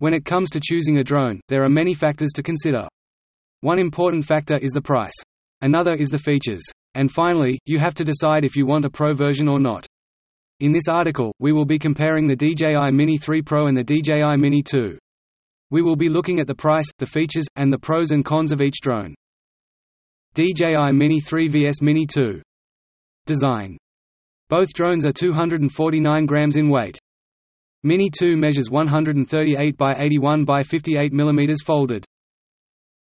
When it comes to choosing a drone, there are many factors to consider. One important factor is the price. Another is the features. And finally, you have to decide if you want a Pro version or not. In this article, we will be comparing the DJI Mini 3 Pro and the DJI Mini 2. We will be looking at the price, the features, and the pros and cons of each drone. DJI Mini 3 vs Mini 2 Design Both drones are 249 grams in weight. Mini 2 measures 138 by 81 by 58 mm folded.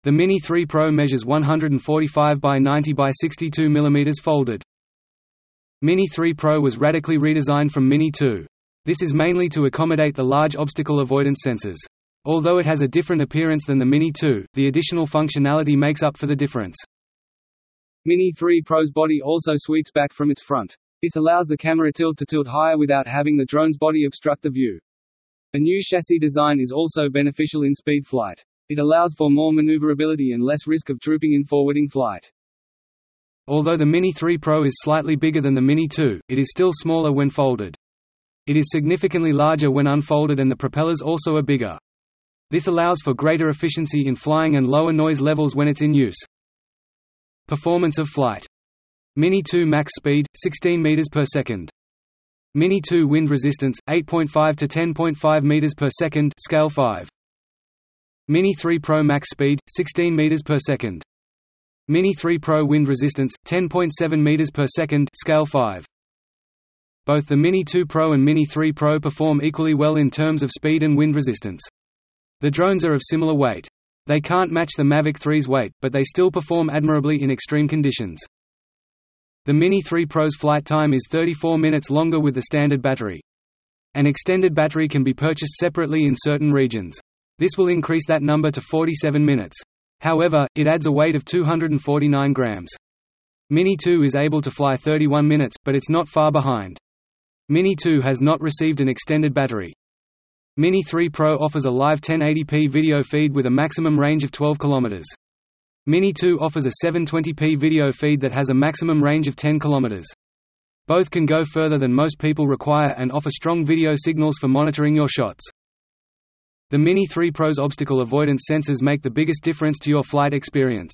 The Mini 3 Pro measures 145 by 90 by 62 mm folded. Mini 3 Pro was radically redesigned from Mini 2. This is mainly to accommodate the large obstacle avoidance sensors. Although it has a different appearance than the Mini 2, the additional functionality makes up for the difference. Mini 3 Pro's body also sweeps back from its front. This allows the camera tilt to tilt higher without having the drone's body obstruct the view. A new chassis design is also beneficial in speed flight. It allows for more maneuverability and less risk of drooping in forwarding flight. Although the Mini 3 Pro is slightly bigger than the Mini 2, it is still smaller when folded. It is significantly larger when unfolded and the propellers also are bigger. This allows for greater efficiency in flying and lower noise levels when it's in use. Performance of flight. Mini 2 max speed, 16 meters per second. Mini 2 wind resistance, 8.5 to 10.5 meters per second scale 5. Mini 3 Pro max speed, 16 meters per second. Mini 3 Pro wind resistance, 10.7 meters per second scale 5. Both the Mini 2 Pro and Mini 3 Pro perform equally well in terms of speed and wind resistance. The drones are of similar weight. They can't match the Mavic 3's weight, but they still perform admirably in extreme conditions. The Mini 3 Pro's flight time is 34 minutes longer with the standard battery. An extended battery can be purchased separately in certain regions. This will increase that number to 47 minutes. However, it adds a weight of 249 grams. Mini 2 is able to fly 31 minutes, but it's not far behind. Mini 2 has not received an extended battery. Mini 3 Pro offers a live 1080p video feed with a maximum range of 12 km. Mini 2 offers a 720p video feed that has a maximum range of 10 km. Both can go further than most people require and offer strong video signals for monitoring your shots. The Mini 3 Pro's obstacle avoidance sensors make the biggest difference to your flight experience.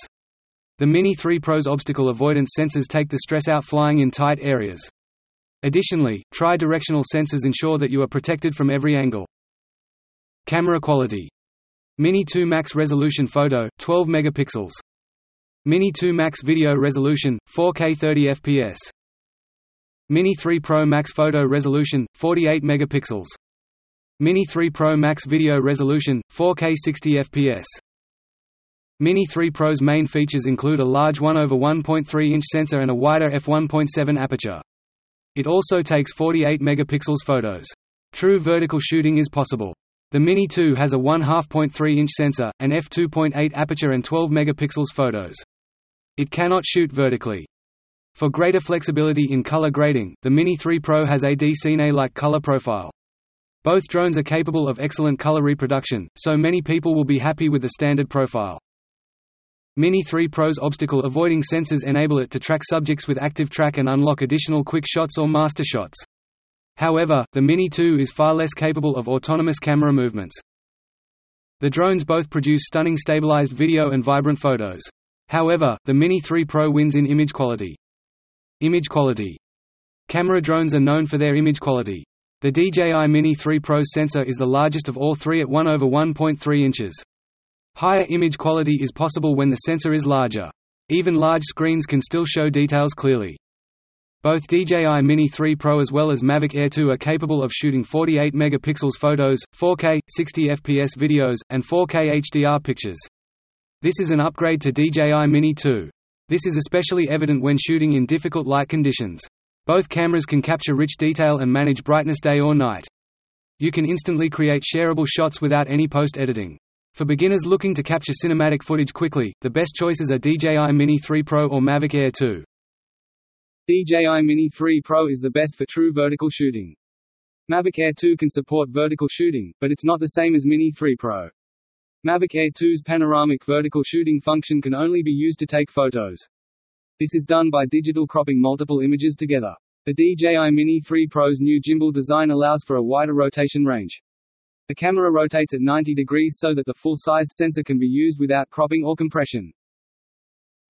The Mini 3 Pro's obstacle avoidance sensors take the stress out flying in tight areas. Additionally, tri-directional sensors ensure that you are protected from every angle. Camera quality Mini 2 Max Resolution Photo, 12 megapixels. Mini 2 Max Video Resolution, 4K 30 fps. Mini 3 Pro Max Photo Resolution, 48 megapixels. Mini 3 Pro Max Video Resolution, 4K 60 fps. Mini 3 Pro's main features include a large 1 over 1.3 inch sensor and a wider f1.7 aperture. It also takes 48 megapixels photos. True vertical shooting is possible. The Mini 2 has a 1 2.3 inch sensor, an f2.8 aperture and 12 megapixels photos. It cannot shoot vertically. For greater flexibility in color grading, the Mini 3 Pro has a D-Cine-like color profile. Both drones are capable of excellent color reproduction, so many people will be happy with the standard profile. Mini 3 Pro's obstacle avoiding sensors enable it to track subjects with active track and unlock additional quick shots or master shots. However, the Mini 2 is far less capable of autonomous camera movements. The drones both produce stunning stabilized video and vibrant photos. However, the Mini 3 Pro wins in image quality. Image quality Camera drones are known for their image quality. The DJI Mini 3 Pro's sensor is the largest of all three at 1 over 1.3 inches. Higher image quality is possible when the sensor is larger. Even large screens can still show details clearly. Both DJI Mini 3 Pro as well as Mavic Air 2 are capable of shooting 48 megapixels photos, 4K, 60 fps videos, and 4K HDR pictures. This is an upgrade to DJI Mini 2. This is especially evident when shooting in difficult light conditions. Both cameras can capture rich detail and manage brightness day or night. You can instantly create shareable shots without any post-editing. For beginners looking to capture cinematic footage quickly, the best choices are DJI Mini 3 Pro or Mavic Air 2. DJI Mini 3 Pro is the best for true vertical shooting. Mavic Air 2 can support vertical shooting, but it's not the same as Mini 3 Pro. Mavic Air 2's panoramic vertical shooting function can only be used to take photos. This is done by digital cropping multiple images together. The DJI Mini 3 Pro's new gimbal design allows for a wider rotation range. The camera rotates at 90 degrees so that the full-sized sensor can be used without cropping or compression.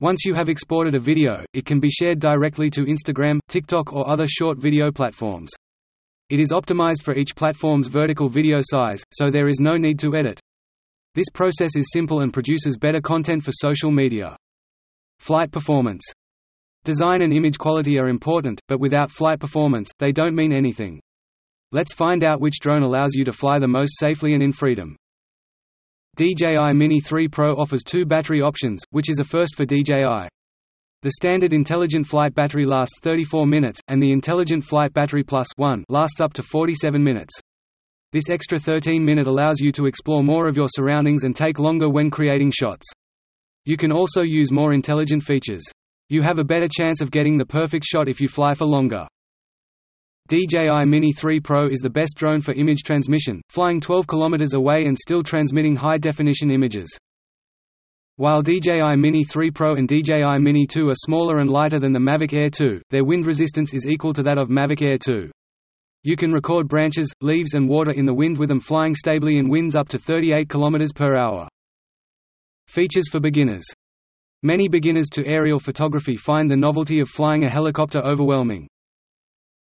Once you have exported a video, it can be shared directly to Instagram, TikTok or other short video platforms. It is optimized for each platform's vertical video size, so there is no need to edit. This process is simple and produces better content for social media. Flight performance. Design and image quality are important, but without flight performance, they don't mean anything. Let's find out which drone allows you to fly the most safely and in freedom. DJI Mini 3 Pro offers two battery options, which is a first for DJI. The standard Intelligent Flight battery lasts 34 minutes, and the Intelligent Flight Battery Plus 1 lasts up to 47 minutes. This extra 13 minute allows you to explore more of your surroundings and take longer when creating shots. You can also use more intelligent features. You have a better chance of getting the perfect shot if you fly for longer. DJI Mini 3 Pro is the best drone for image transmission, flying 12 km away and still transmitting high-definition images. While DJI Mini 3 Pro and DJI Mini 2 are smaller and lighter than the Mavic Air 2, their wind resistance is equal to that of Mavic Air 2. You can record branches, leaves and water in the wind with them flying stably in winds up to 38 km per hour. Features for beginners Many beginners to aerial photography find the novelty of flying a helicopter overwhelming.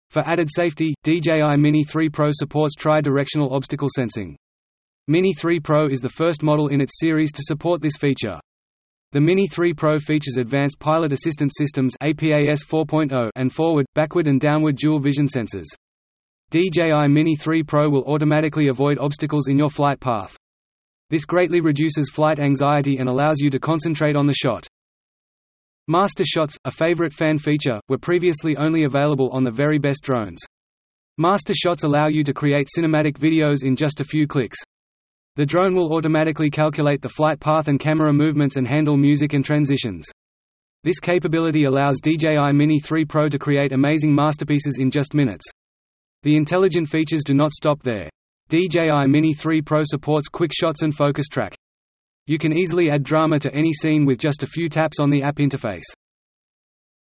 For added safety, DJI Mini 3 Pro supports tri-directional obstacle sensing. Mini 3 Pro is the first model in its series to support this feature. The Mini 3 Pro features advanced pilot assistance systems APAS 4.0 and forward, backward and downward dual vision sensors. DJI Mini 3 Pro will automatically avoid obstacles in your flight path. This greatly reduces flight anxiety and allows you to concentrate on the shot. Master shots, a favorite fan feature, were previously only available on the very best drones. Master shots allow you to create cinematic videos in just a few clicks. The drone will automatically calculate the flight path and camera movements and handle music and transitions. This capability allows DJI Mini 3 Pro to create amazing masterpieces in just minutes. The intelligent features do not stop there. DJI Mini 3 Pro supports quick shots and focus track. You can easily add drama to any scene with just a few taps on the app interface.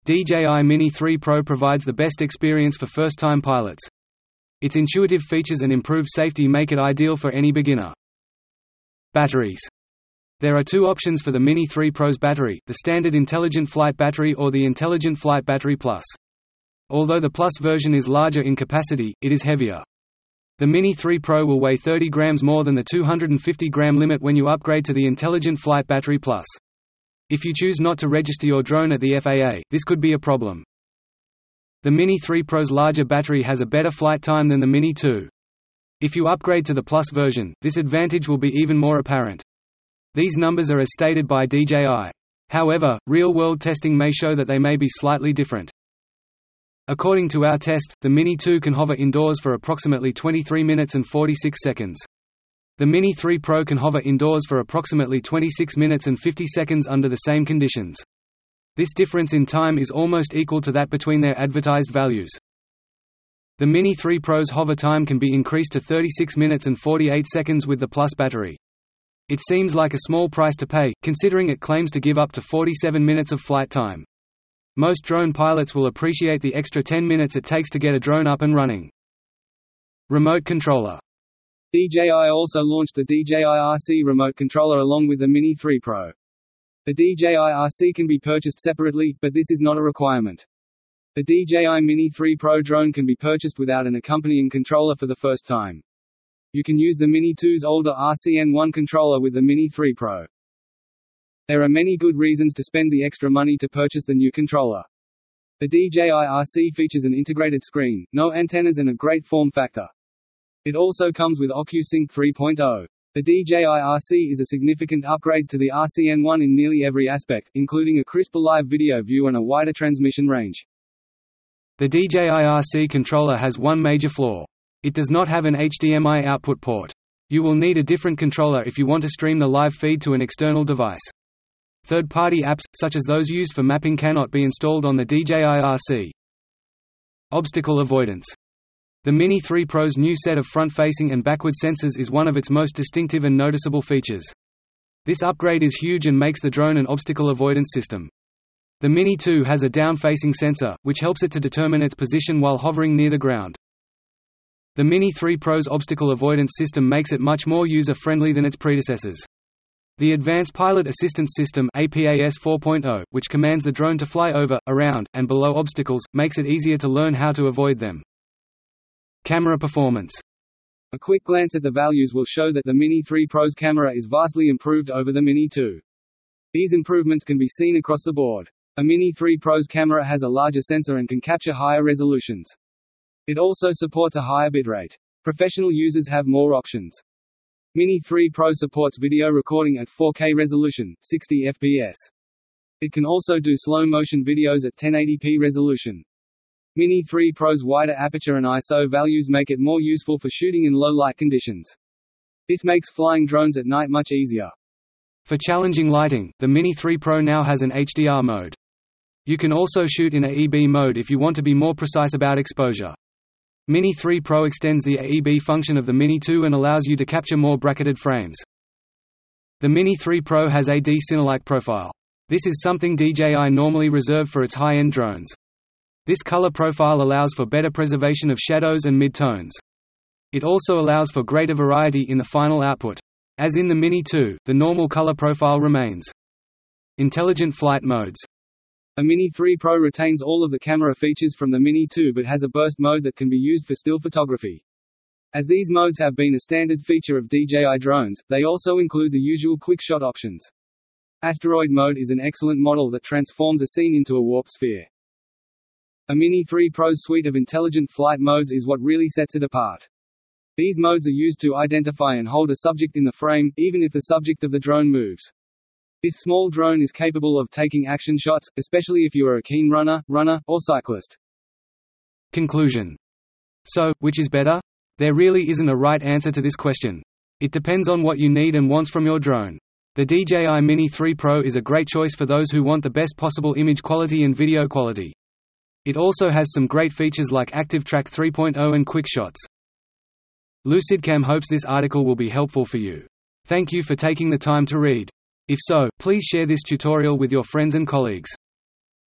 DJI Mini 3 Pro provides the best experience for first-time pilots. Its intuitive features and improved safety make it ideal for any beginner. Batteries There are two options for the Mini 3 Pro's battery, the standard Intelligent Flight Battery or the Intelligent Flight Battery Plus. Although the Plus version is larger in capacity, it is heavier. The Mini 3 Pro will weigh 30 grams more than the 250 gram limit when you upgrade to the Intelligent Flight Battery Plus. If you choose not to register your drone at the FAA, this could be a problem. The Mini 3 Pro's larger battery has a better flight time than the Mini 2. If you upgrade to the Plus version, this advantage will be even more apparent. These numbers are as stated by DJI. However, real-world testing may show that they may be slightly different. According to our test, the Mini 2 can hover indoors for approximately 23 minutes and 46 seconds. The Mini 3 Pro can hover indoors for approximately 26 minutes and 50 seconds under the same conditions. This difference in time is almost equal to that between their advertised values. The Mini 3 Pro's hover time can be increased to 36 minutes and 48 seconds with the Plus battery. It seems like a small price to pay, considering it claims to give up to 47 minutes of flight time. Most drone pilots will appreciate the extra 10 minutes it takes to get a drone up and running. Remote controller DJI also launched the DJI RC remote controller along with the Mini 3 Pro. The DJI RC can be purchased separately, but this is not a requirement. The DJI Mini 3 Pro drone can be purchased without an accompanying controller for the first time. You can use the Mini 2's older RCN1 controller with the Mini 3 Pro. There are many good reasons to spend the extra money to purchase the new controller. The DJI RC features an integrated screen, no antennas and a great form factor. It also comes with OcuSync 3.0. The DJI RC is a significant upgrade to the RCN1 in nearly every aspect, including a crisper live video view and a wider transmission range. The DJI RC controller has one major flaw. It does not have an HDMI output port. You will need a different controller if you want to stream the live feed to an external device. Third-party apps, such as those used for mapping cannot be installed on the DJI RC. Obstacle avoidance The Mini 3 Pro's new set of front-facing and backward sensors is one of its most distinctive and noticeable features. This upgrade is huge and makes the drone an obstacle avoidance system. The Mini 2 has a down-facing sensor, which helps it to determine its position while hovering near the ground. The Mini 3 Pro's obstacle avoidance system makes it much more user-friendly than its predecessors. The Advanced Pilot Assistance System APAS 4.0, which commands the drone to fly over, around, and below obstacles, makes it easier to learn how to avoid them. Camera performance A quick glance at the values will show that the Mini 3 Pro's camera is vastly improved over the Mini 2. These improvements can be seen across the board. A Mini 3 Pro's camera has a larger sensor and can capture higher resolutions. It also supports a higher bitrate. Professional users have more options. Mini 3 Pro supports video recording at 4K resolution, 60 fps. It can also do slow-motion videos at 1080p resolution. Mini 3 Pro's wider aperture and ISO values make it more useful for shooting in low-light conditions. This makes flying drones at night much easier. For challenging lighting, the Mini 3 Pro now has an HDR mode. You can also shoot in AEB mode if you want to be more precise about exposure. Mini 3 Pro extends the AEB function of the Mini 2 and allows you to capture more bracketed frames. The Mini 3 Pro has a D-Cinelike profile. This is something DJI normally reserve for its high-end drones. This color profile allows for better preservation of shadows and mid-tones. It also allows for greater variety in the final output. As in the Mini 2, the normal color profile remains. Intelligent flight modes a Mini 3 Pro retains all of the camera features from the Mini 2 but has a burst mode that can be used for still photography. As these modes have been a standard feature of DJI drones, they also include the usual quick shot options. Asteroid mode is an excellent model that transforms a scene into a warp sphere. A Mini 3 Pro's suite of intelligent flight modes is what really sets it apart. These modes are used to identify and hold a subject in the frame, even if the subject of the drone moves. This small drone is capable of taking action shots, especially if you are a keen runner, runner, or cyclist. Conclusion So, which is better? There really isn't a right answer to this question. It depends on what you need and wants from your drone. The DJI Mini 3 Pro is a great choice for those who want the best possible image quality and video quality. It also has some great features like Active Track 3.0 and Quick Shots. LucidCam hopes this article will be helpful for you. Thank you for taking the time to read. If so, please share this tutorial with your friends and colleagues.